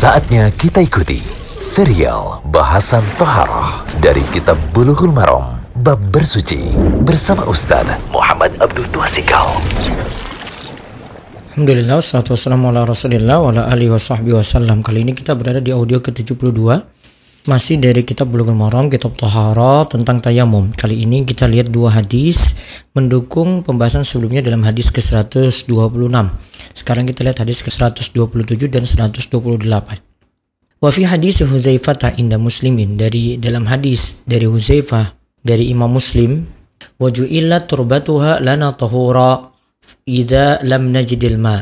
Saatnya kita ikuti serial bahasan Toharoh dari Kitab Bulughul Maram Bab Bersuci bersama Ustaz Muhammad Abdul Tuasikal. Alhamdulillah, wassalatu wassalamu ala rasulillah wa ala alihi wa sahbihi wasallam Kali ini kita berada di audio ke-72 Masih dari kitab Bulughul Maram, kitab Tahara tentang tayamum. Kali ini kita lihat dua hadis Mendukung pembahasan sebelumnya dalam hadis ke-126 Sekarang kita lihat hadis ke-127 dan 128 Wa fi hadis Huzaifah inda muslimin. Dari dalam hadis dari Huzaifah Dari Imam Muslim Waju'illat turbatuha lana tahura Ida lam najidil ma.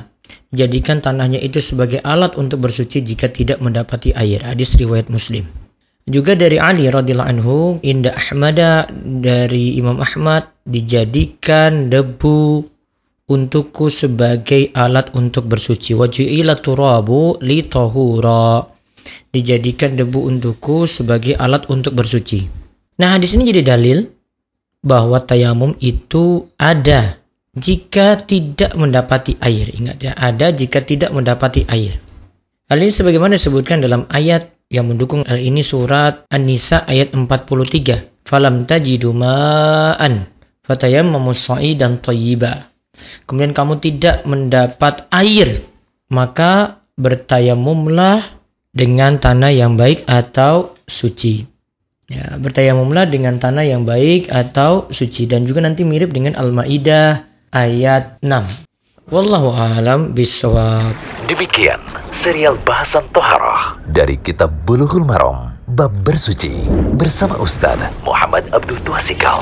Jadikan tanahnya itu sebagai alat untuk bersuci jika tidak mendapati air. Hadis riwayat Muslim. Juga dari Ali radhiyallahu anhu, inda Ahmada dari Imam Ahmad dijadikan debu untukku sebagai alat untuk bersuci. Waju'ila turabu li tahura. Dijadikan debu untukku sebagai alat untuk bersuci. Nah, hadis ini jadi dalil bahwa tayamum itu ada jika tidak mendapati air. Ingat ya, ada jika tidak mendapati air. Hal ini sebagaimana disebutkan dalam ayat yang mendukung hal ini surat An-Nisa ayat 43. Falam tajidu ma'an fatayammamu dan thayyiba. Kemudian kamu tidak mendapat air, maka bertayamumlah dengan tanah yang baik atau suci. Ya, bertayamumlah dengan tanah yang baik atau suci dan juga nanti mirip dengan Al-Maidah ayat 6. Wallahu a'lam bishawab. Demikian serial bahasan Toharoh dari Kitab Bulughul Maram Bab Bersuci bersama Ustaz Muhammad Abdul Tuasikal.